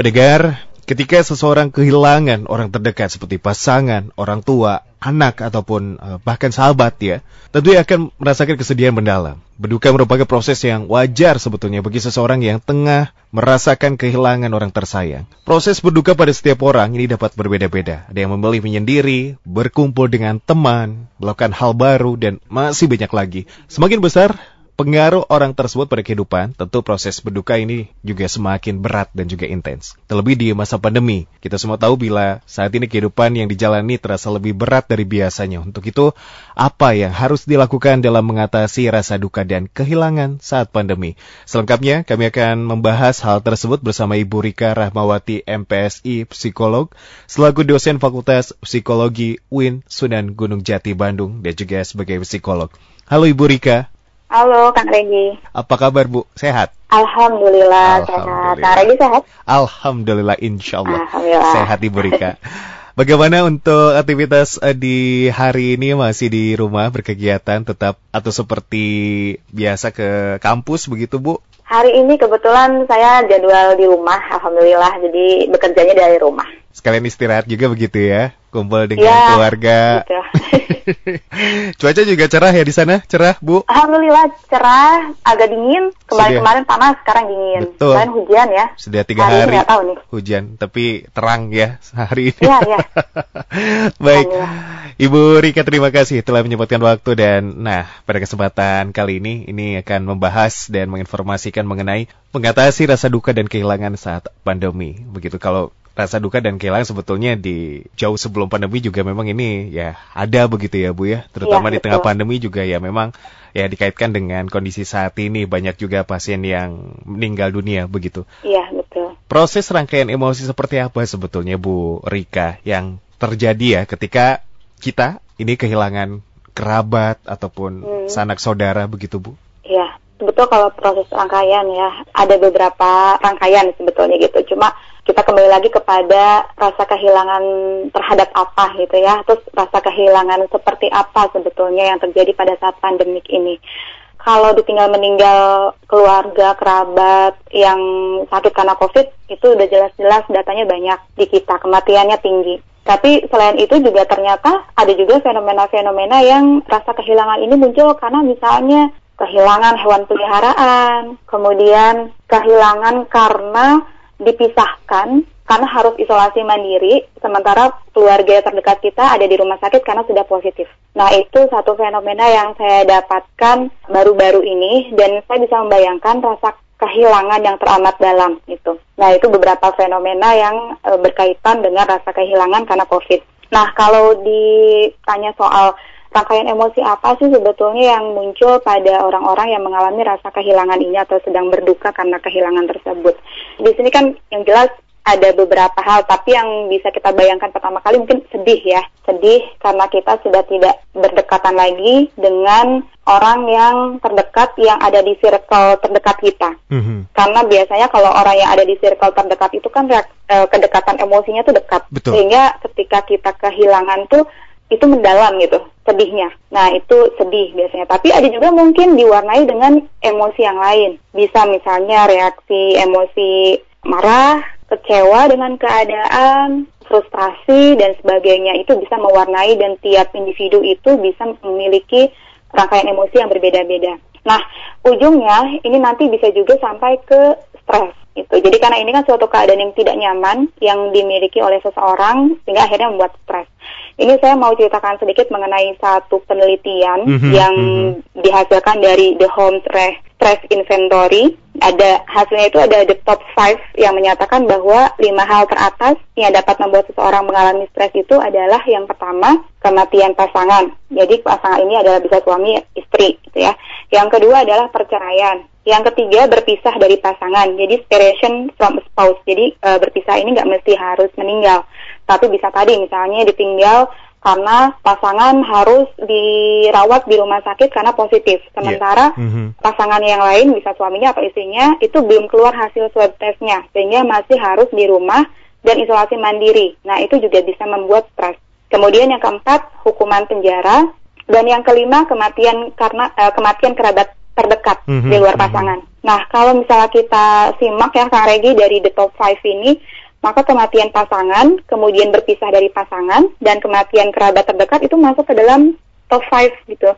Pendengar, ketika seseorang kehilangan orang terdekat seperti pasangan, orang tua, anak ataupun uh, bahkan sahabat ya, tentunya akan merasakan kesedihan mendalam. Berduka merupakan proses yang wajar sebetulnya bagi seseorang yang tengah merasakan kehilangan orang tersayang. Proses berduka pada setiap orang ini dapat berbeda-beda. Ada yang memilih menyendiri, berkumpul dengan teman, melakukan hal baru, dan masih banyak lagi. Semakin besar pengaruh orang tersebut pada kehidupan, tentu proses berduka ini juga semakin berat dan juga intens. Terlebih di masa pandemi, kita semua tahu bila saat ini kehidupan yang dijalani terasa lebih berat dari biasanya. Untuk itu, apa yang harus dilakukan dalam mengatasi rasa duka dan kehilangan saat pandemi? Selengkapnya, kami akan membahas hal tersebut bersama Ibu Rika Rahmawati MPSI Psikolog, selaku dosen Fakultas Psikologi UIN Sunan Gunung Jati Bandung dan juga sebagai psikolog. Halo Ibu Rika. Halo Kang Regi. Apa kabar Bu? Sehat? Alhamdulillah, Alhamdulillah. sehat. Kang Regi sehat? Alhamdulillah insya Allah. Alhamdulillah. Sehat Ibu Rika. Bagaimana untuk aktivitas uh, di hari ini masih di rumah berkegiatan tetap atau seperti biasa ke kampus begitu Bu? Hari ini kebetulan saya jadwal di rumah, Alhamdulillah. Jadi bekerjanya dari rumah. Sekalian istirahat juga begitu ya? Kumpul dengan ya, keluarga. Gitu. Cuaca juga cerah ya di sana, cerah Bu? Alhamdulillah cerah, agak dingin. Kemarin-kemarin panas, sekarang dingin. Betul. Kemarin hujan ya. Sudah tiga hari, hari tahu nih. hujan, tapi terang ya hari ini. Iya, iya. Baik, Ibu Rika terima kasih telah menyempatkan waktu dan nah pada kesempatan kali ini ini akan membahas dan menginformasikan mengenai mengatasi rasa duka dan kehilangan saat pandemi. Begitu kalau rasa duka dan kehilangan sebetulnya di jauh sebelum pandemi juga memang ini ya ada begitu ya Bu ya, terutama ya, di tengah pandemi juga ya memang ya dikaitkan dengan kondisi saat ini banyak juga pasien yang meninggal dunia begitu. Iya, betul. Proses rangkaian emosi seperti apa sebetulnya Bu Rika yang terjadi ya ketika kita ini kehilangan kerabat ataupun hmm. sanak saudara begitu Bu? Iya, betul kalau proses rangkaian ya ada beberapa rangkaian sebetulnya gitu. Cuma kita kembali lagi kepada rasa kehilangan terhadap apa gitu ya, terus rasa kehilangan seperti apa sebetulnya yang terjadi pada saat pandemik ini. Kalau ditinggal meninggal keluarga, kerabat yang sakit karena COVID, itu udah jelas-jelas datanya banyak di kita, kematiannya tinggi. Tapi selain itu juga ternyata ada juga fenomena-fenomena yang rasa kehilangan ini muncul karena misalnya kehilangan hewan peliharaan, kemudian kehilangan karena dipisahkan karena harus isolasi mandiri, sementara keluarga terdekat kita ada di rumah sakit karena sudah positif. Nah, itu satu fenomena yang saya dapatkan baru-baru ini, dan saya bisa membayangkan rasa kehilangan yang teramat dalam itu. Nah, itu beberapa fenomena yang e, berkaitan dengan rasa kehilangan karena COVID. Nah, kalau ditanya soal rangkaian emosi apa sih sebetulnya yang muncul pada orang-orang yang mengalami rasa kehilangan ini atau sedang berduka karena kehilangan tersebut. Di sini kan yang jelas ada beberapa hal, tapi yang bisa kita bayangkan pertama kali mungkin sedih ya. Sedih karena kita sudah tidak berdekatan lagi dengan orang yang terdekat yang ada di circle terdekat kita. Mm-hmm. Karena biasanya kalau orang yang ada di circle terdekat itu kan reak, eh, kedekatan emosinya tuh dekat. Betul. Sehingga ketika kita kehilangan tuh itu mendalam gitu sedihnya. Nah itu sedih biasanya. Tapi ada juga mungkin diwarnai dengan emosi yang lain. Bisa misalnya reaksi emosi marah, kecewa dengan keadaan, frustrasi dan sebagainya itu bisa mewarnai dan tiap individu itu bisa memiliki rangkaian emosi yang berbeda-beda. Nah ujungnya ini nanti bisa juga sampai ke stres. Itu. Jadi karena ini kan suatu keadaan yang tidak nyaman yang dimiliki oleh seseorang sehingga akhirnya membuat stres. Ini saya mau ceritakan sedikit mengenai satu penelitian mm -hmm, yang mm -hmm. dihasilkan dari The Home Stress Inventory. Ada hasilnya itu ada the top 5 yang menyatakan bahwa lima hal teratas yang dapat membuat seseorang mengalami stres itu adalah yang pertama kematian pasangan. Jadi pasangan ini adalah bisa suami istri, gitu ya. Yang kedua adalah perceraian. Yang ketiga berpisah dari pasangan, jadi separation from spouse. Jadi e, berpisah ini nggak mesti harus meninggal, tapi bisa tadi misalnya ditinggal karena pasangan harus dirawat di rumah sakit karena positif. Sementara yeah. mm -hmm. pasangan yang lain bisa suaminya atau istrinya itu belum keluar hasil swab testnya, sehingga masih harus di rumah dan isolasi mandiri. Nah itu juga bisa membuat stres. Kemudian yang keempat hukuman penjara dan yang kelima kematian karena uh, kematian kerabat terdekat mm -hmm. di luar pasangan. Nah, kalau misalnya kita simak ya Kang Regi dari the top 5 ini, maka kematian pasangan, kemudian berpisah dari pasangan, dan kematian kerabat terdekat itu masuk ke dalam top 5 gitu.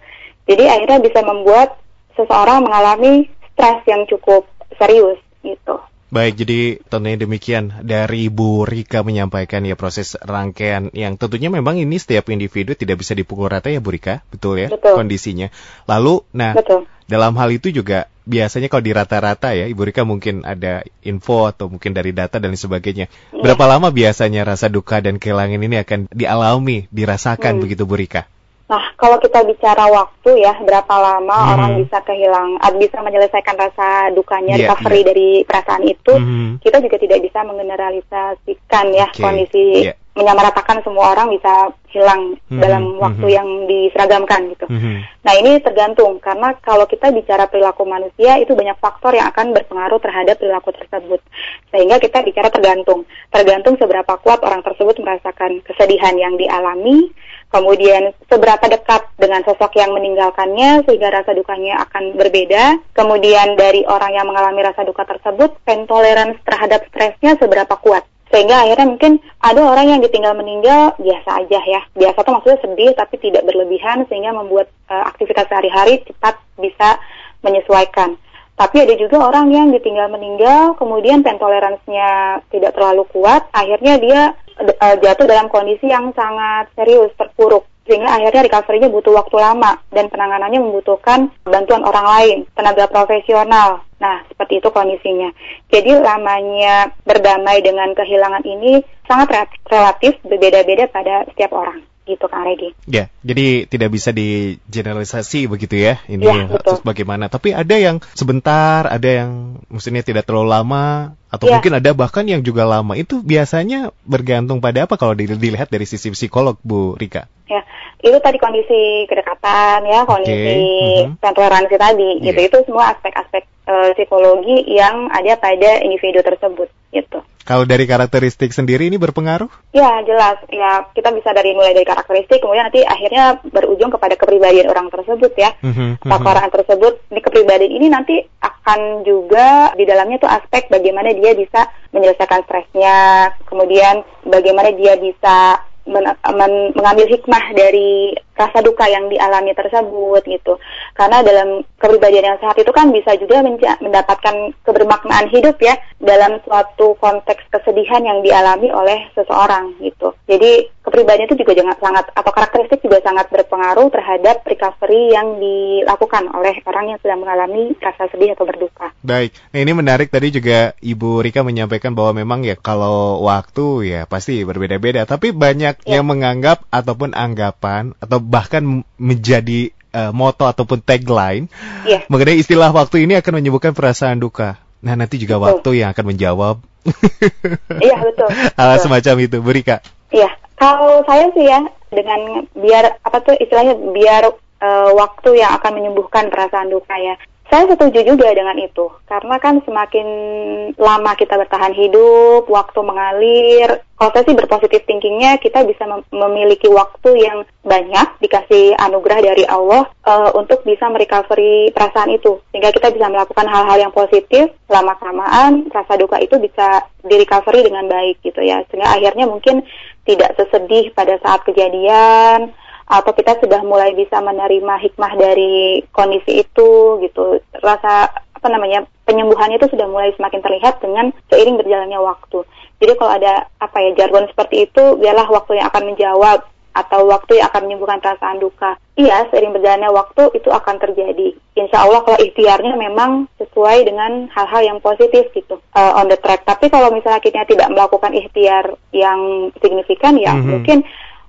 Jadi akhirnya bisa membuat seseorang mengalami stres yang cukup serius gitu. Baik, jadi tentunya demikian dari Ibu Rika menyampaikan ya proses rangkaian yang tentunya memang ini setiap individu tidak bisa dipukul rata ya Bu Rika, betul ya betul. kondisinya. Lalu, nah betul. dalam hal itu juga biasanya kalau di rata-rata ya Ibu Rika mungkin ada info atau mungkin dari data dan sebagainya. Ya. Berapa lama biasanya rasa duka dan kehilangan ini akan dialami, dirasakan hmm. begitu Bu Rika? Nah, kalau kita bicara waktu ya, berapa lama hmm. orang bisa kehilang, bisa menyelesaikan rasa dukanya, yeah, recovery yeah. dari perasaan itu, hmm. kita juga tidak bisa mengeneralisasikan ya okay. kondisi yeah. Menyamaratakan semua orang bisa hilang hmm. dalam waktu hmm. yang diseragamkan gitu. Hmm. Nah, ini tergantung karena kalau kita bicara perilaku manusia itu banyak faktor yang akan berpengaruh terhadap perilaku tersebut. Sehingga kita bicara tergantung, tergantung seberapa kuat orang tersebut merasakan kesedihan yang dialami kemudian seberapa dekat dengan sosok yang meninggalkannya sehingga rasa dukanya akan berbeda. Kemudian dari orang yang mengalami rasa duka tersebut, pen tolerance terhadap stresnya seberapa kuat. Sehingga akhirnya mungkin ada orang yang ditinggal meninggal biasa aja ya. Biasa tuh maksudnya sedih tapi tidak berlebihan sehingga membuat uh, aktivitas sehari-hari cepat bisa menyesuaikan. Tapi ada juga orang yang ditinggal meninggal, kemudian pen toleransinya tidak terlalu kuat, akhirnya dia uh, jatuh dalam kondisi yang sangat serius, terpuruk. Sehingga akhirnya recovery-nya butuh waktu lama dan penanganannya membutuhkan bantuan orang lain, tenaga profesional. Nah, seperti itu kondisinya. Jadi lamanya berdamai dengan kehilangan ini sangat relatif berbeda-beda pada setiap orang gitu Kang Regi. Ya, jadi tidak bisa digeneralisasi begitu ya ini ya, betul. bagaimana. Tapi ada yang sebentar, ada yang maksudnya tidak terlalu lama atau ya. mungkin ada bahkan yang juga lama. Itu biasanya bergantung pada apa kalau dilihat dari sisi psikolog Bu Rika? Ya, itu tadi kondisi kedekatan ya, kondisi okay. uh -huh. toleransi tadi yeah. gitu. Itu semua aspek-aspek uh, psikologi yang ada pada individu tersebut gitu. Kalau dari karakteristik sendiri ini berpengaruh? Ya jelas, ya kita bisa dari mulai dari karakteristik, kemudian nanti akhirnya berujung kepada kepribadian orang tersebut ya. Mm-hmm, orang tersebut, di kepribadian ini nanti akan juga di dalamnya tuh aspek bagaimana dia bisa menyelesaikan stresnya, kemudian bagaimana dia bisa men, men, mengambil hikmah dari rasa duka yang dialami tersebut gitu. Karena dalam kepribadian yang sehat itu kan bisa juga mendapatkan kebermaknaan hidup ya dalam suatu konteks kesedihan yang dialami oleh seseorang gitu. Jadi kepribadian itu juga jangan sangat atau karakteristik juga sangat berpengaruh terhadap recovery yang dilakukan oleh orang yang sedang mengalami rasa sedih atau berduka. Baik, nah ini menarik tadi juga Ibu Rika menyampaikan bahwa memang ya kalau waktu ya pasti berbeda-beda, tapi banyak ya. yang menganggap ataupun anggapan atau bahkan menjadi uh, moto ataupun tagline yeah. mengenai istilah waktu ini akan menyebutkan perasaan duka. Nah nanti juga betul. waktu yang akan menjawab. Iya betul. Hal semacam itu, Berika. Iya, kalau saya sih ya dengan biar apa tuh istilahnya biar uh, waktu yang akan menyembuhkan perasaan duka ya. Saya setuju juga dengan itu, karena kan semakin lama kita bertahan hidup, waktu mengalir, kalau saya sih berpositif thinkingnya kita bisa mem memiliki waktu yang banyak, dikasih anugerah dari Allah uh, untuk bisa merecovery perasaan itu, sehingga kita bisa melakukan hal-hal yang positif, lama-kelamaan rasa duka itu bisa direcovery dengan baik gitu ya, sehingga akhirnya mungkin tidak sesedih pada saat kejadian, atau kita sudah mulai bisa menerima hikmah dari kondisi itu gitu rasa apa namanya penyembuhannya itu sudah mulai semakin terlihat dengan seiring berjalannya waktu jadi kalau ada apa ya jargon seperti itu biarlah waktu yang akan menjawab atau waktu yang akan menyembuhkan perasaan duka. Iya, seiring berjalannya waktu itu akan terjadi. Insya Allah kalau ikhtiarnya memang sesuai dengan hal-hal yang positif gitu, uh, on the track. Tapi kalau misalnya kita tidak melakukan ikhtiar yang signifikan, ya mm -hmm. mungkin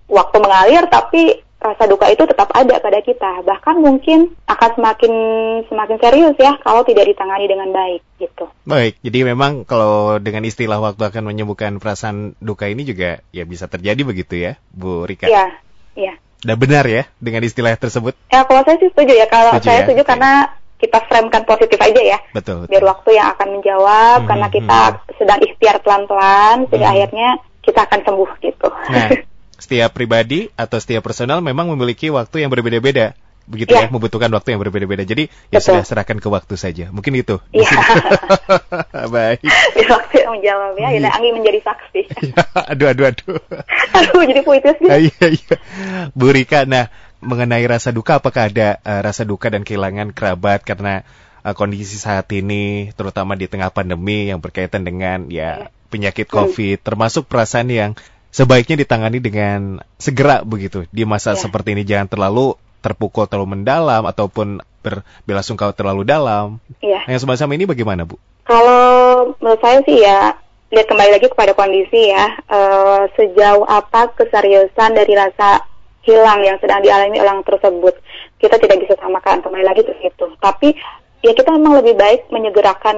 waktu mengalir tapi rasa duka itu tetap ada pada kita. Bahkan mungkin akan semakin semakin serius ya kalau tidak ditangani dengan baik gitu. Baik, jadi memang kalau dengan istilah waktu akan menyembuhkan perasaan duka ini juga ya bisa terjadi begitu ya, Bu Rika? Iya, iya. Dan benar ya dengan istilah tersebut? Ya, kalau saya sih setuju ya. Kalau setuju saya ya? setuju karena kita framekan positif aja ya. Betul. betul. Biar waktu yang akan menjawab hmm, karena kita hmm. sedang ikhtiar pelan-pelan sehingga hmm. akhirnya kita akan sembuh gitu. Nah, setiap pribadi atau setiap personal memang memiliki waktu yang berbeda-beda. begitu ya, ya membutuhkan waktu yang berbeda-beda. Jadi ya Betul. sudah serahkan ke waktu saja. Mungkin itu. Iya. Baik. Ya, waktu yang menjawab ya, ya angin menjadi saksi. ya, aduh, aduh, aduh. aduh, jadi puitis ya. Iya, iya. Bu Rika, nah mengenai rasa duka, apakah ada uh, rasa duka dan kehilangan kerabat karena uh, kondisi saat ini, terutama di tengah pandemi yang berkaitan dengan ya, ya. penyakit hmm. COVID, hmm. termasuk perasaan yang sebaiknya ditangani dengan segera begitu di masa ya. seperti ini jangan terlalu terpukul terlalu mendalam ataupun berbelasungkawa terlalu dalam. Iya. Yang semacam ini bagaimana, Bu? Kalau menurut saya sih ya lihat kembali lagi kepada kondisi ya uh, sejauh apa keseriusan dari rasa hilang yang sedang dialami orang tersebut kita tidak bisa samakan kembali lagi ke situ tapi ya kita memang lebih baik menyegerakan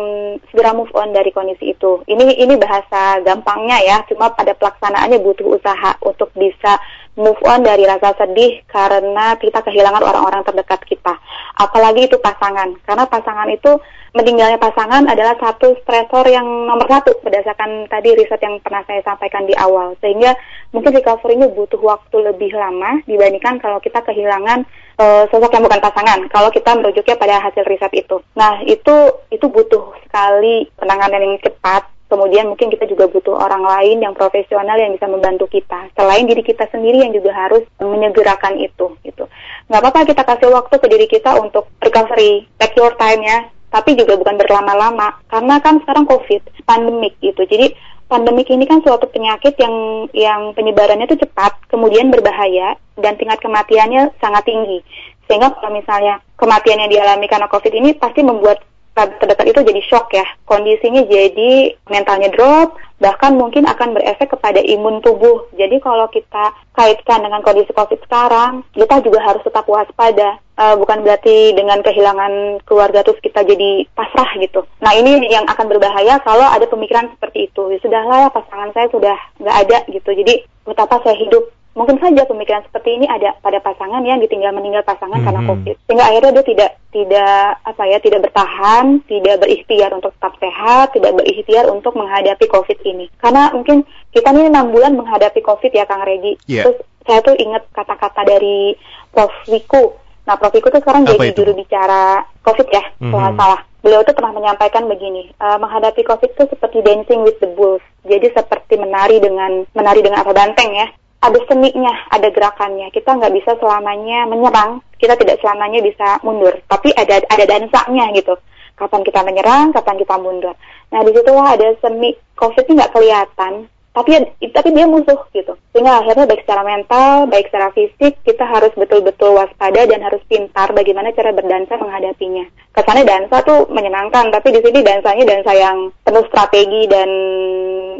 segera move on dari kondisi itu. Ini ini bahasa gampangnya ya, cuma pada pelaksanaannya butuh usaha untuk bisa move on dari rasa sedih karena kita kehilangan orang-orang terdekat kita. Apalagi itu pasangan, karena pasangan itu meninggalnya pasangan adalah satu stresor yang nomor satu berdasarkan tadi riset yang pernah saya sampaikan di awal. Sehingga mungkin recovery-nya butuh waktu lebih lama dibandingkan kalau kita kehilangan uh, sosok yang bukan pasangan. Kalau kita merujuknya pada hasil riset itu. Nah itu itu butuh sekali penanganan yang cepat kemudian mungkin kita juga butuh orang lain yang profesional yang bisa membantu kita. Selain diri kita sendiri yang juga harus menyegerakan itu gitu. Nggak apa-apa kita kasih waktu ke diri kita untuk recovery take your time ya. Tapi juga bukan berlama-lama karena kan sekarang covid pandemik gitu. Jadi pandemik ini kan suatu penyakit yang yang penyebarannya itu cepat kemudian berbahaya dan tingkat kematiannya sangat tinggi. Sehingga kalau misalnya kematian yang dialami karena covid ini pasti membuat terdekat itu jadi shock ya. Kondisinya jadi mentalnya drop, bahkan mungkin akan berefek kepada imun tubuh. Jadi kalau kita kaitkan dengan kondisi COVID sekarang, kita juga harus tetap waspada. Uh, bukan berarti dengan kehilangan keluarga terus kita jadi pasrah gitu. Nah ini yang akan berbahaya kalau ada pemikiran seperti itu. Ya sudahlah pasangan saya sudah nggak ada gitu. Jadi betapa saya hidup mungkin saja pemikiran seperti ini ada pada pasangan yang ditinggal meninggal pasangan hmm. karena covid. Sehingga akhirnya dia tidak tidak apa ya tidak bertahan tidak berikhtiar untuk tetap sehat tidak berikhtiar untuk menghadapi covid ini. Karena mungkin kita ini enam bulan menghadapi covid ya kang Regi. Yeah. terus saya tuh ingat kata-kata dari Prof. Wiku. Nah Prof. Wiku tuh sekarang apa jadi juru bicara covid ya kalau nggak salah. Beliau tuh pernah menyampaikan begini, uh, menghadapi COVID itu seperti dancing with the bulls. Jadi seperti menari dengan menari dengan apa banteng ya ada seninya, ada gerakannya. Kita nggak bisa selamanya menyerang, kita tidak selamanya bisa mundur. Tapi ada ada dansanya gitu. Kapan kita menyerang, kapan kita mundur. Nah di situlah ada seni COVID ini nggak kelihatan, tapi tapi dia musuh gitu. Sehingga akhirnya baik secara mental, baik secara fisik, kita harus betul-betul waspada dan harus pintar bagaimana cara berdansa menghadapinya. Kesannya dansa tuh menyenangkan, tapi di sini dansanya dansa yang penuh strategi dan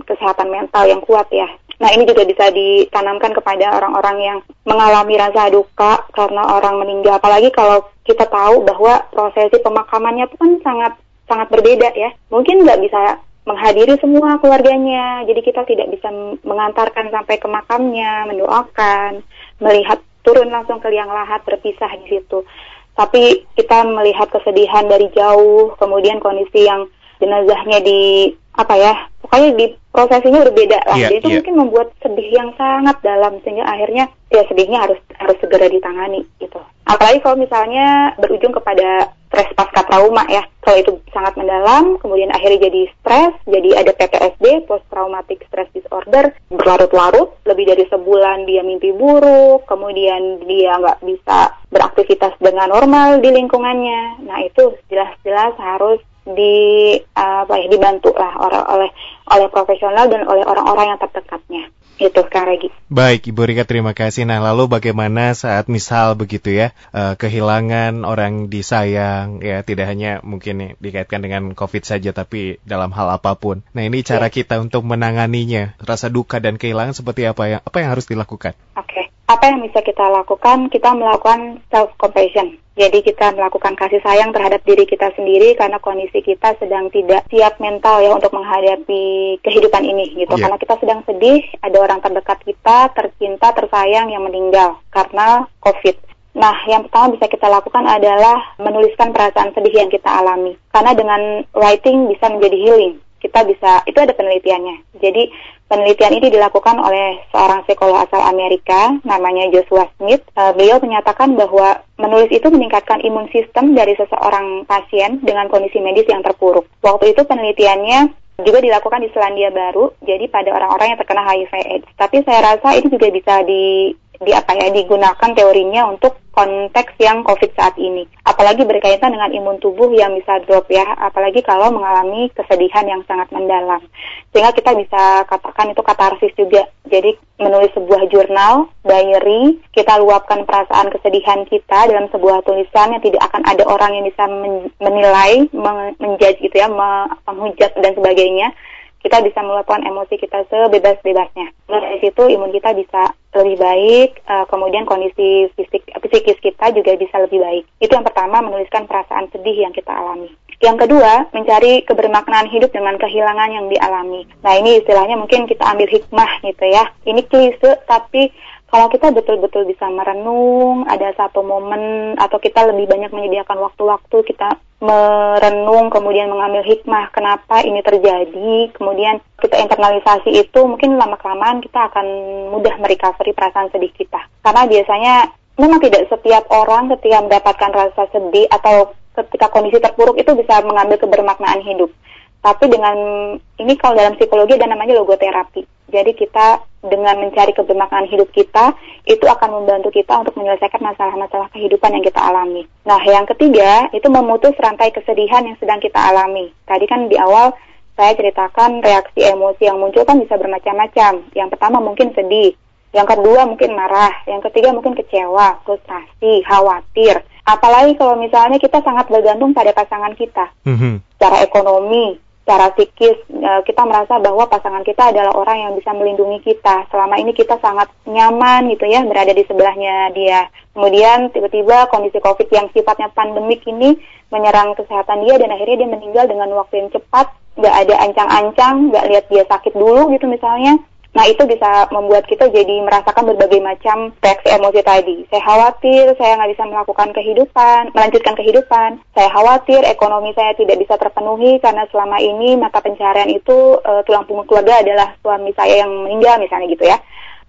kesehatan mental yang kuat ya. Nah ini juga bisa ditanamkan kepada orang-orang yang mengalami rasa duka karena orang meninggal. Apalagi kalau kita tahu bahwa prosesi pemakamannya itu kan sangat sangat berbeda ya. Mungkin nggak bisa menghadiri semua keluarganya, jadi kita tidak bisa mengantarkan sampai ke makamnya, mendoakan, melihat turun langsung ke liang lahat berpisah di situ. Tapi kita melihat kesedihan dari jauh, kemudian kondisi yang jenazahnya di apa ya pokoknya di prosesinya berbeda lah yeah, itu yeah. mungkin membuat sedih yang sangat dalam sehingga akhirnya ya sedihnya harus harus segera ditangani gitu apalagi kalau misalnya berujung kepada stres pasca trauma ya. Kalau itu sangat mendalam kemudian akhirnya jadi stres jadi ada PTSD post traumatic stress disorder berlarut-larut. Lebih dari sebulan dia mimpi buruk kemudian dia nggak bisa beraktivitas dengan normal di lingkungannya. Nah itu jelas-jelas harus di uh, apa ya dibantu lah oleh oleh oleh profesional dan oleh orang-orang yang terdekatnya itu Kang Regi. Baik Ibu Rika terima kasih. Nah lalu bagaimana saat misal begitu ya uh, kehilangan orang disayang ya tidak hanya mungkin dikaitkan dengan COVID saja tapi dalam hal apa pun. Nah ini cara ya. kita untuk menanganinya rasa duka dan kehilangan seperti apa yang apa yang harus dilakukan? Oke okay. Apa yang bisa kita lakukan? Kita melakukan self compassion jadi kita melakukan kasih sayang terhadap diri kita sendiri karena kondisi kita sedang tidak siap mental ya untuk menghadapi kehidupan ini gitu. Yeah. Karena kita sedang sedih, ada orang terdekat kita, tercinta, tersayang yang meninggal karena COVID. Nah, yang pertama bisa kita lakukan adalah menuliskan perasaan sedih yang kita alami. Karena dengan writing bisa menjadi healing kita bisa itu ada penelitiannya. Jadi penelitian ini dilakukan oleh seorang psikolog asal Amerika namanya Joshua Smith. Uh, beliau menyatakan bahwa menulis itu meningkatkan imun sistem dari seseorang pasien dengan kondisi medis yang terpuruk. Waktu itu penelitiannya juga dilakukan di Selandia Baru, jadi pada orang-orang yang terkena HIV/AIDS. Tapi saya rasa ini juga bisa di di apa ya digunakan teorinya untuk konteks yang COVID saat ini. Apalagi berkaitan dengan imun tubuh yang bisa drop ya, apalagi kalau mengalami kesedihan yang sangat mendalam. Sehingga kita bisa katakan itu katarsis juga. Jadi menulis sebuah jurnal, diary, kita luapkan perasaan kesedihan kita dalam sebuah tulisan yang tidak akan ada orang yang bisa menilai, menjudge gitu ya, menghujat dan sebagainya kita bisa meluapkan emosi kita sebebas-bebasnya. Dari situ imun kita bisa lebih baik, uh, kemudian kondisi fisik psikis kita juga bisa lebih baik. Itu yang pertama menuliskan perasaan sedih yang kita alami. Yang kedua, mencari kebermaknaan hidup dengan kehilangan yang dialami. Nah, ini istilahnya mungkin kita ambil hikmah gitu ya. Ini klise tapi kalau kita betul-betul bisa merenung, ada satu momen atau kita lebih banyak menyediakan waktu-waktu kita merenung, kemudian mengambil hikmah kenapa ini terjadi, kemudian kita internalisasi itu mungkin lama-kelamaan kita akan mudah merecovery perasaan sedih kita. Karena biasanya memang tidak setiap orang ketika mendapatkan rasa sedih atau ketika kondisi terpuruk itu bisa mengambil kebermaknaan hidup. Tapi dengan ini kalau dalam psikologi ada namanya logoterapi. Jadi kita dengan mencari kebermaknaan hidup kita itu akan membantu kita untuk menyelesaikan masalah-masalah kehidupan yang kita alami. Nah, yang ketiga itu memutus rantai kesedihan yang sedang kita alami. Tadi kan di awal saya ceritakan reaksi emosi yang muncul kan bisa bermacam-macam. Yang pertama mungkin sedih, yang kedua mungkin marah, yang ketiga mungkin kecewa, frustrasi, khawatir. Apalagi kalau misalnya kita sangat bergantung pada pasangan kita, mm -hmm. secara ekonomi, secara psikis e, kita merasa bahwa pasangan kita adalah orang yang bisa melindungi kita. Selama ini kita sangat nyaman gitu ya berada di sebelahnya dia. Kemudian tiba-tiba kondisi COVID yang sifatnya pandemik ini menyerang kesehatan dia dan akhirnya dia meninggal dengan waktu yang cepat, nggak ada ancang-ancang, nggak lihat dia sakit dulu gitu misalnya. Nah itu bisa membuat kita jadi merasakan berbagai macam reaksi emosi tadi. Saya khawatir saya nggak bisa melakukan kehidupan, melanjutkan kehidupan. Saya khawatir ekonomi saya tidak bisa terpenuhi karena selama ini mata pencarian itu uh, tulang punggung keluarga adalah suami saya yang meninggal misalnya gitu ya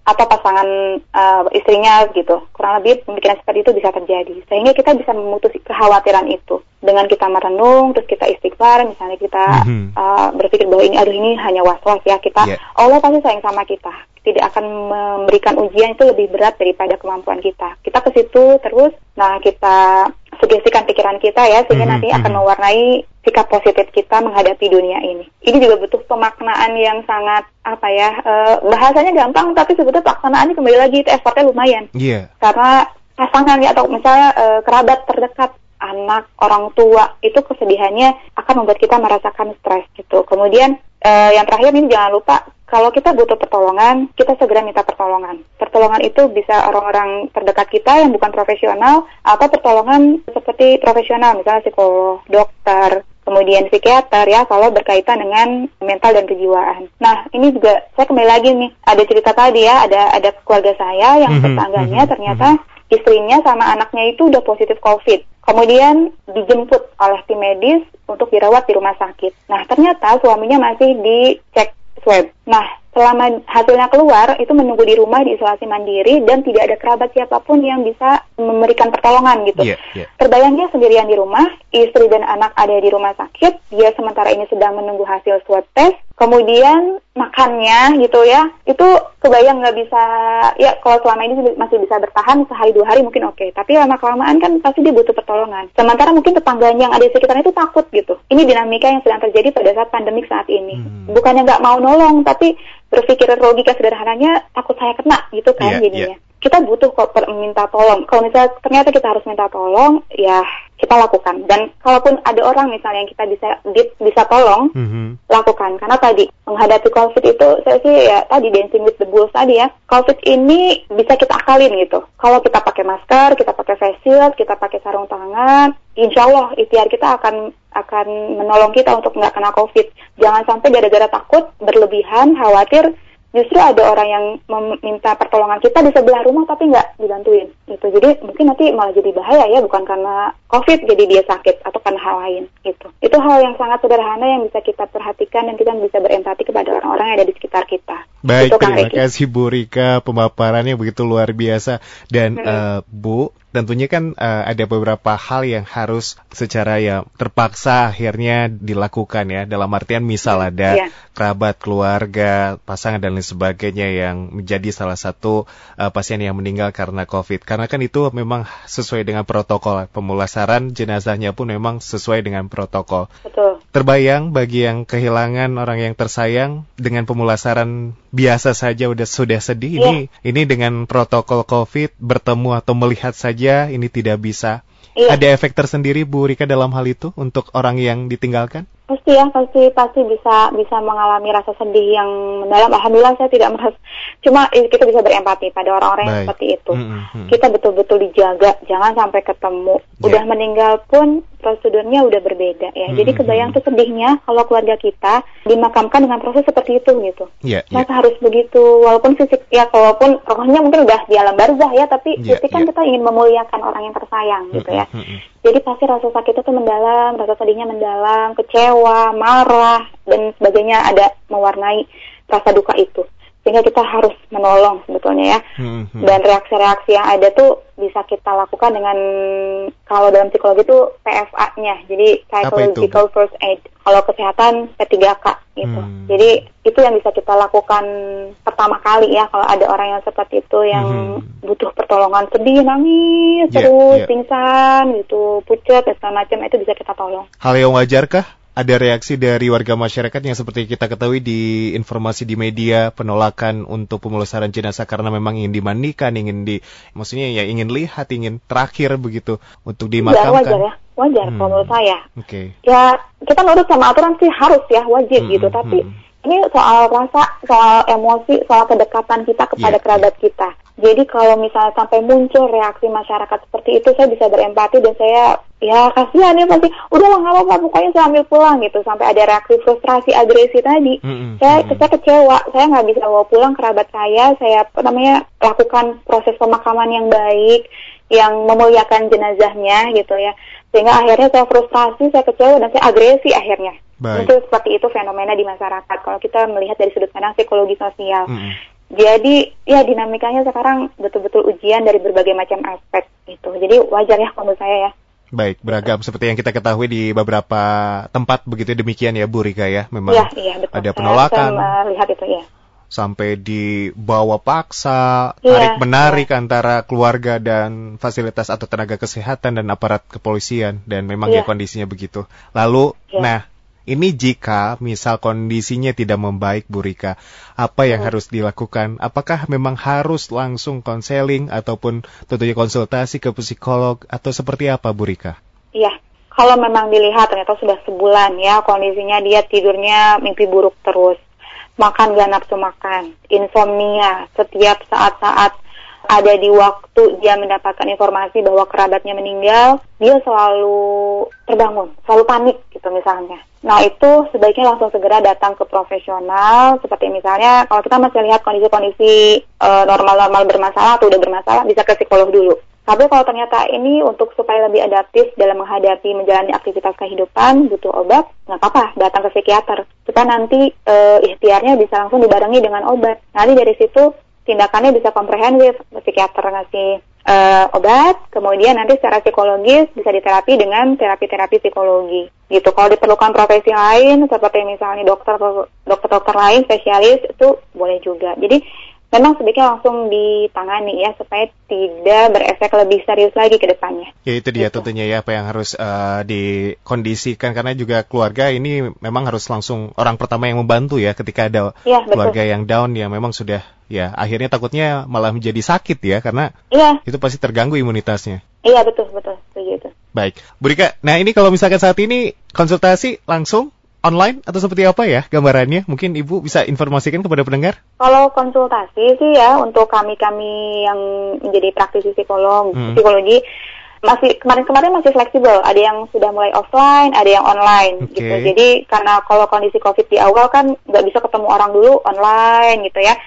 atau pasangan uh, istrinya gitu. Kurang lebih pemikiran seperti itu bisa terjadi. Sehingga kita bisa memutus kekhawatiran itu dengan kita merenung, terus kita istighfar, misalnya kita mm-hmm. uh, berpikir bahwa ini aduh ini hanya was-was ya kita. Yeah. Allah pasti sayang sama kita. Tidak akan memberikan ujian itu lebih berat daripada kemampuan kita. Kita ke situ terus, nah kita sugestikan pikiran kita ya sehingga mm -hmm. nanti akan mewarnai sikap positif kita menghadapi dunia ini. Ini juga butuh pemaknaan yang sangat apa ya uh, bahasanya gampang tapi sebetulnya pelaksanaannya kembali lagi itu effortnya lumayan. Iya. Yeah. Karena pasangan ya atau misalnya uh, kerabat terdekat anak orang tua itu kesedihannya akan membuat kita merasakan stres gitu. Kemudian uh, yang terakhir ini jangan lupa kalau kita butuh pertolongan, kita segera minta pertolongan. Pertolongan itu bisa orang-orang terdekat kita yang bukan profesional atau pertolongan seperti profesional, misalnya psikolog, dokter, kemudian psikiater ya kalau berkaitan dengan mental dan kejiwaan. Nah ini juga saya kembali lagi nih ada cerita tadi ya ada ada keluarga saya yang mm -hmm, tetangganya mm -hmm, ternyata mm -hmm. istrinya sama anaknya itu udah positif COVID. Kemudian dijemput oleh tim medis untuk dirawat di rumah sakit. Nah ternyata suaminya masih dicek swab. Nah, selama hasilnya keluar, itu menunggu di rumah di isolasi mandiri dan tidak ada kerabat siapa pun yang bisa memberikan pertolongan gitu. Yeah, yeah. Terbayang dia sendirian di rumah, istri dan anak ada di rumah sakit, dia sementara ini sedang menunggu hasil swab test, kemudian makannya gitu ya, itu kebayang nggak bisa, ya kalau selama ini masih bisa bertahan sehari dua hari mungkin oke, okay. tapi lama kelamaan kan pasti dia butuh pertolongan. Sementara mungkin tetangganya yang ada di sekitarnya itu takut gitu. Ini dinamika yang sedang terjadi pada saat pandemik saat ini. Hmm. Bukannya nggak mau nolong, tapi berpikir logika sederhananya takut saya kena gitu kan yeah, jadinya. Yeah kita butuh kok minta tolong. Kalau misalnya ternyata kita harus minta tolong, ya kita lakukan. Dan kalaupun ada orang misalnya yang kita bisa bisa tolong, mm-hmm. lakukan. Karena tadi menghadapi COVID itu saya sih ya tadi dancing with the bulls tadi ya. COVID ini bisa kita akalin gitu. Kalau kita pakai masker, kita pakai face shield, kita pakai sarung tangan, insya Allah ikhtiar kita akan akan menolong kita untuk nggak kena COVID. Jangan sampai gara-gara takut, berlebihan, khawatir, justru ada orang yang meminta pertolongan kita di sebelah rumah tapi nggak dibantuin gitu. Jadi mungkin nanti malah jadi bahaya ya bukan karena covid jadi dia sakit atau karena hal lain gitu. Itu hal yang sangat sederhana yang bisa kita perhatikan dan kita bisa berempati kepada orang-orang yang ada di sekitar kita. Baik gitu, terima kasih Bu Rika. Pemaparannya begitu luar biasa. Dan hmm. uh, Bu tentunya kan uh, ada beberapa hal yang harus secara ya terpaksa akhirnya dilakukan ya dalam artian misal iya, ada yeah. kerabat keluarga pasangan dan lain sebagainya yang menjadi salah satu uh, pasien yang meninggal karena COVID karena kan itu memang sesuai dengan protokol pemulasaran jenazahnya pun memang sesuai dengan protokol. Betul. Terbayang bagi yang kehilangan orang yang tersayang dengan pemulasaran biasa saja udah sudah sedih ini ini dengan protokol COVID bertemu atau melihat saja ini tidak bisa. Iya. Ada efek tersendiri Bu Rika dalam hal itu untuk orang yang ditinggalkan? Pasti ya, pasti pasti bisa bisa mengalami rasa sedih yang mendalam. Alhamdulillah saya tidak merasa. Cuma kita bisa berempati pada orang-orang yang seperti itu. Mm -hmm. Kita betul-betul dijaga, jangan sampai ketemu. Yeah. Udah meninggal pun prosedurnya udah berbeda ya. Mm -hmm. Jadi kebayang tuh sedihnya kalau keluarga kita dimakamkan dengan proses seperti itu gitu. Yeah, Masa yeah. harus begitu, walaupun fisik ya, walaupun rohnya mungkin udah di alam barzah ya, tapi yeah, kan yeah. kita ingin memuliakan orang yang tersayang gitu ya. Mm -hmm. Jadi pasti rasa sakitnya tuh mendalam, rasa sedihnya mendalam, kecewa, marah, dan sebagainya ada mewarnai rasa duka itu. Sehingga kita harus menolong sebetulnya ya. Hmm, hmm. Dan reaksi-reaksi yang ada tuh bisa kita lakukan dengan kalau dalam psikologi itu PFA-nya. Jadi psychological first aid. Kalau kesehatan P3K gitu. Hmm. Jadi itu yang bisa kita lakukan pertama kali ya kalau ada orang yang seperti itu yang hmm. butuh pertolongan sedih, nangis, yeah, terus yeah. pingsan gitu, pucat dan segala macam itu bisa kita tolong. Hal yang wajarkah ada reaksi dari warga masyarakat yang seperti kita ketahui di informasi di media penolakan untuk pemulasaran jenazah karena memang ingin dimandikan, ingin di, maksudnya ya ingin lihat, ingin terakhir begitu untuk iya, dimakamkan. Ya, wajar ya, wajar hmm. kalau menurut saya. Oke. Okay. Ya kita nurut sama aturan sih harus ya wajib hmm, gitu, tapi hmm. ini soal rasa, soal emosi, soal kedekatan kita kepada yeah, kerabat yeah. kita. Jadi kalau misalnya sampai muncul reaksi masyarakat seperti itu, saya bisa berempati dan saya ya kasihan ya pasti udah lah nggak apa-apa pokoknya saya ambil pulang gitu sampai ada reaksi frustrasi agresi tadi mm-hmm. saya mm-hmm. saya kecewa saya nggak bisa bawa pulang kerabat saya saya apa namanya lakukan proses pemakaman yang baik yang memuliakan jenazahnya gitu ya sehingga akhirnya saya frustrasi saya kecewa dan saya agresi akhirnya Baik. itu seperti itu fenomena di masyarakat kalau kita melihat dari sudut pandang psikologi sosial mm-hmm. Jadi ya dinamikanya sekarang betul-betul ujian dari berbagai macam aspek gitu. Jadi wajar ya menurut saya ya. Baik, beragam seperti yang kita ketahui di beberapa tempat begitu demikian ya Bu Rika ya. Memang ya, iya, betul. ada penolakan. Saya lihat itu ya. Sampai dibawa paksa, ya, tarik menarik ya. antara keluarga dan fasilitas atau tenaga kesehatan dan aparat kepolisian dan memang ya, ya kondisinya begitu. Lalu, ya. nah ini jika misal kondisinya tidak membaik Bu Rika, apa yang hmm. harus dilakukan? Apakah memang harus langsung konseling ataupun tentunya konsultasi ke psikolog atau seperti apa Bu Rika? Iya, kalau memang dilihat ternyata sudah sebulan ya kondisinya dia tidurnya mimpi buruk terus, makan gak nafsu makan, insomnia setiap saat-saat ada di waktu dia mendapatkan informasi bahwa kerabatnya meninggal, dia selalu terbangun, selalu panik gitu misalnya. Nah itu sebaiknya langsung segera datang ke profesional, seperti misalnya kalau kita masih lihat kondisi-kondisi uh, normal-normal bermasalah atau udah bermasalah, bisa ke psikolog dulu. Tapi kalau ternyata ini untuk supaya lebih adaptif dalam menghadapi menjalani aktivitas kehidupan, butuh obat, nggak apa-apa, datang ke psikiater. Supaya nanti e, ikhtiarnya bisa langsung dibarengi dengan obat. Nanti dari situ tindakannya bisa komprehensif, psikiater ngasih uh, obat, kemudian nanti secara psikologis bisa diterapi dengan terapi-terapi psikologi. Gitu. Kalau diperlukan profesi lain seperti misalnya dokter dokter-dokter lain spesialis itu boleh juga. Jadi memang sebaiknya langsung ditangani ya supaya tidak berefek lebih serius lagi ke depannya. Ya itu dia gitu. tentunya ya apa yang harus uh, dikondisikan karena juga keluarga ini memang harus langsung orang pertama yang membantu ya ketika ada ya, keluarga yang down ya memang sudah ya akhirnya takutnya malah menjadi sakit ya karena ya. itu pasti terganggu imunitasnya. Iya betul betul begitu. Baik, Bu Rika. Nah ini kalau misalkan saat ini konsultasi langsung online atau seperti apa ya gambarannya? Mungkin Ibu bisa informasikan kepada pendengar? Kalau konsultasi sih ya untuk kami-kami yang menjadi praktisi psikolog, hmm. psikologi masih kemarin-kemarin masih fleksibel. Ada yang sudah mulai offline, ada yang online Oke. gitu. Jadi karena kalau kondisi COVID di awal kan nggak bisa ketemu orang dulu online gitu ya.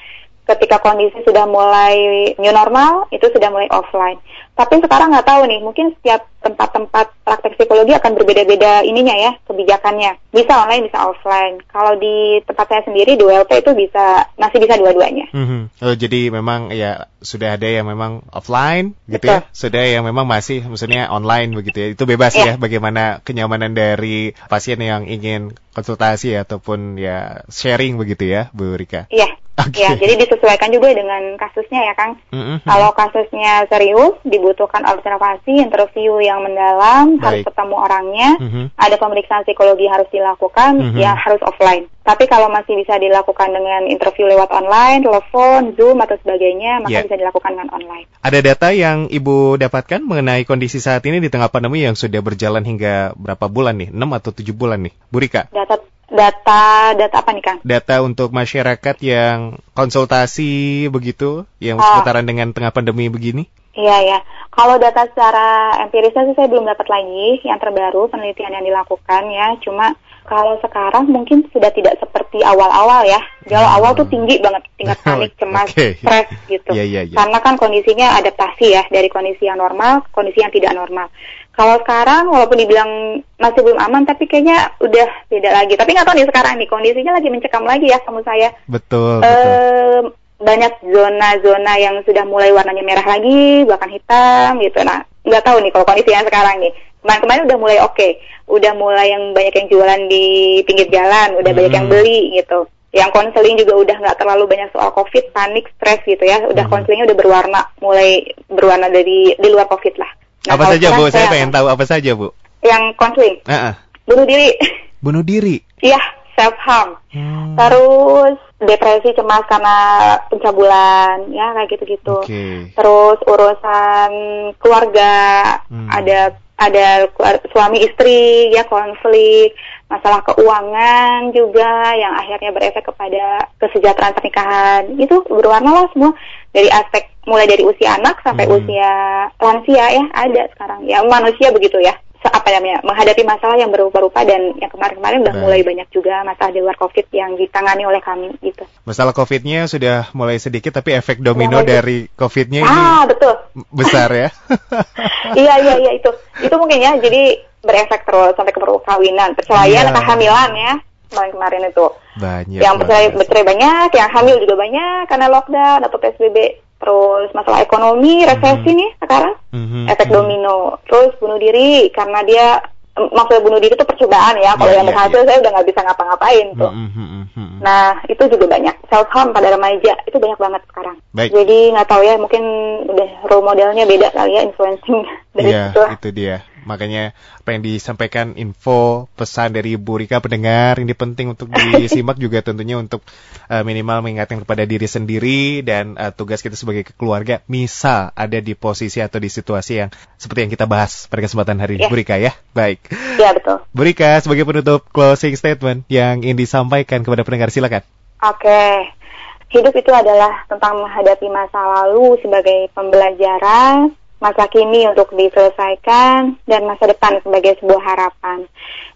Ketika kondisi sudah mulai new normal, itu sudah mulai offline. Tapi sekarang nggak tahu nih, mungkin setiap tempat-tempat praktek psikologi akan berbeda-beda ininya ya, kebijakannya. Bisa online, bisa offline. Kalau di tempat saya sendiri di WLP itu bisa masih bisa dua-duanya. Mhm. Oh, jadi memang ya sudah ada yang memang offline gitu Betul. ya, sudah yang memang masih maksudnya online begitu ya. Itu bebas ya Iya. bagaimana kenyamanan dari pasien yang ingin konsultasi ataupun ya sharing begitu ya, Bu Rika. Iya. Oke. Ya, jadi disesuaikan juga dengan kasusnya ya, Kang. Mhm. Kalau kasusnya serius, dibutuhkan observasi, interview yang mendalam, harus Baik. ketemu orangnya, Mhm. ada pemeriksaan psikologi harus dilakukan, Mhm. ya harus offline. Tapi kalau masih bisa dilakukan dengan interview lewat online, telepon, Zoom atau sebagainya, maka Ya. bisa dilakukan dengan online. Ada data yang Ibu dapatkan mengenai kondisi saat ini di tengah pandemi yang sudah berjalan hingga berapa bulan nih? 6 atau 7 bulan nih, Bu Rika? Data data data apa nih, Kang? Data untuk masyarakat yang konsultasi begitu, yang Ah. seputaran dengan tengah pandemi begini? Iya ya. Kalau data secara empirisnya sih saya belum dapat lagi yang terbaru penelitian yang dilakukan ya. Cuma kalau sekarang mungkin sudah tidak seperti awal-awal ya. Di awal-awal tuh tinggi banget tingkat panik, cemas, Oke. stres gitu. Iya, iya, iya. Karena kan kondisinya adaptasi ya dari kondisi yang normal ke kondisi yang tidak normal. Kalau sekarang walaupun dibilang masih belum aman tapi kayaknya udah beda lagi. Tapi nggak tahu nih sekarang nih kondisinya lagi mencekam lagi ya sama saya. Betul, betul. Banyak zona-zona yang sudah mulai warnanya merah lagi, bahkan hitam gitu. Nah, nggak tahu nih kalau kondisi yang sekarang nih. Kemarin-kemarin udah mulai oke, udah mulai yang banyak yang jualan di pinggir jalan, udah banyak yang Hmm. beli gitu. Yang konseling juga udah nggak terlalu banyak soal COVID, panik, stres gitu ya. Udah Hmm. konselingnya udah berwarna, mulai berwarna dari di luar COVID lah. Nah, apa saja, Bu? Saya pengen tahu apa saja, Bu. Yang konseling, Ah, ah. bunuh diri, Bunuh diri. iya self harm. Hmm. Terus depresi cemas karena pencabulan, ya kayak gitu-gitu. Oke. Terus urusan keluarga, Hmm. ada ada suami istri ya konflik, masalah keuangan juga yang akhirnya berefek kepada kesejahteraan pernikahan. Itu berwarna lah semua dari aspek mulai dari usia anak sampai Hmm. usia lansia ya ada sekarang. Ya manusia begitu ya. Apa namanya menghadapi masalah yang berupa-rupa dan yang kemarin-kemarin udah Baik. mulai banyak juga masalah di luar covid yang ditangani oleh kami gitu. Masalah COVID-nya sudah mulai sedikit, tapi efek domino mulai. dari COVID-nya ini Ah betul. besar ya. iya iya iya itu itu mungkin ya jadi berefek terus sampai ke perkawinan perceraian Iya. kehamilan ya kemarin kemarin itu Banyak. yang bercerai bercerai banyak yang hamil juga banyak karena lockdown atau psbb terus masalah ekonomi resesi nih sekarang Mhm, efek mhm. domino terus bunuh diri karena dia maksudnya bunuh diri itu percobaan ya kalau Iya, yang iya, berhasil saya udah nggak bisa ngapa-ngapain tuh mhm, mhm. Nah, itu juga banyak. Self harm pada remaja itu banyak banget sekarang. Baik. Jadi nggak tahu ya, mungkin udah role modelnya beda kali ya influencing dari Iya, situ. itu dia. Makanya apa yang disampaikan info pesan dari Bu Rika pendengar ini penting untuk disimak juga tentunya untuk eh, minimal mengingatkan kepada diri sendiri dan eh, tugas kita sebagai keluarga misal ada di posisi atau di situasi yang seperti yang kita bahas pada kesempatan hari ini Iya. Bu Rika ya. Baik. Iya betul. Bu Rika sebagai penutup closing statement yang ingin disampaikan kepada pendengar silakan. Oke. Hidup itu adalah tentang menghadapi masa lalu sebagai pembelajaran, masa kini untuk diselesaikan, dan masa depan sebagai sebuah harapan.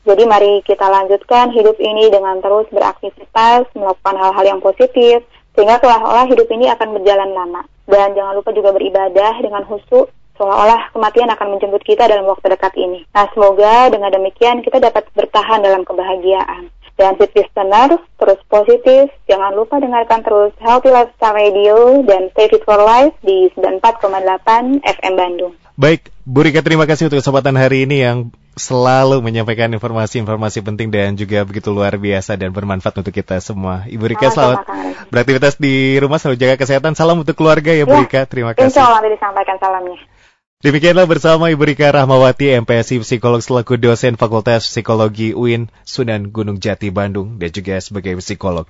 Jadi mari kita lanjutkan hidup ini dengan terus beraktivitas, melakukan hal-hal yang positif, sehingga seolah-olah hidup ini akan berjalan lama. Dan jangan lupa juga beribadah dengan khusyuk, seolah-olah kematian akan menjemput kita dalam waktu dekat ini. Nah, semoga dengan demikian kita dapat bertahan dalam kebahagiaan. Dan fit listener, terus positif, jangan lupa dengarkan terus Healthy Lifestyle Radio dan Stay Fit for Life di 94,8 FM Bandung. Baik, Bu Rika terima kasih untuk kesempatan hari ini yang selalu menyampaikan informasi-informasi penting dan juga begitu luar biasa dan bermanfaat untuk kita semua. Ibu Rika selamat beraktivitas di rumah, selalu jaga kesehatan. Salam untuk keluarga ya Bu Ya, Rika, terima Insya kasih. Allah nanti disampaikan salamnya. Demikianlah bersama Ibu Rika Rahmawati, MPSI Psikolog selaku dosen Fakultas Psikologi UIN Sunan Gunung Jati Bandung dan juga sebagai psikolog.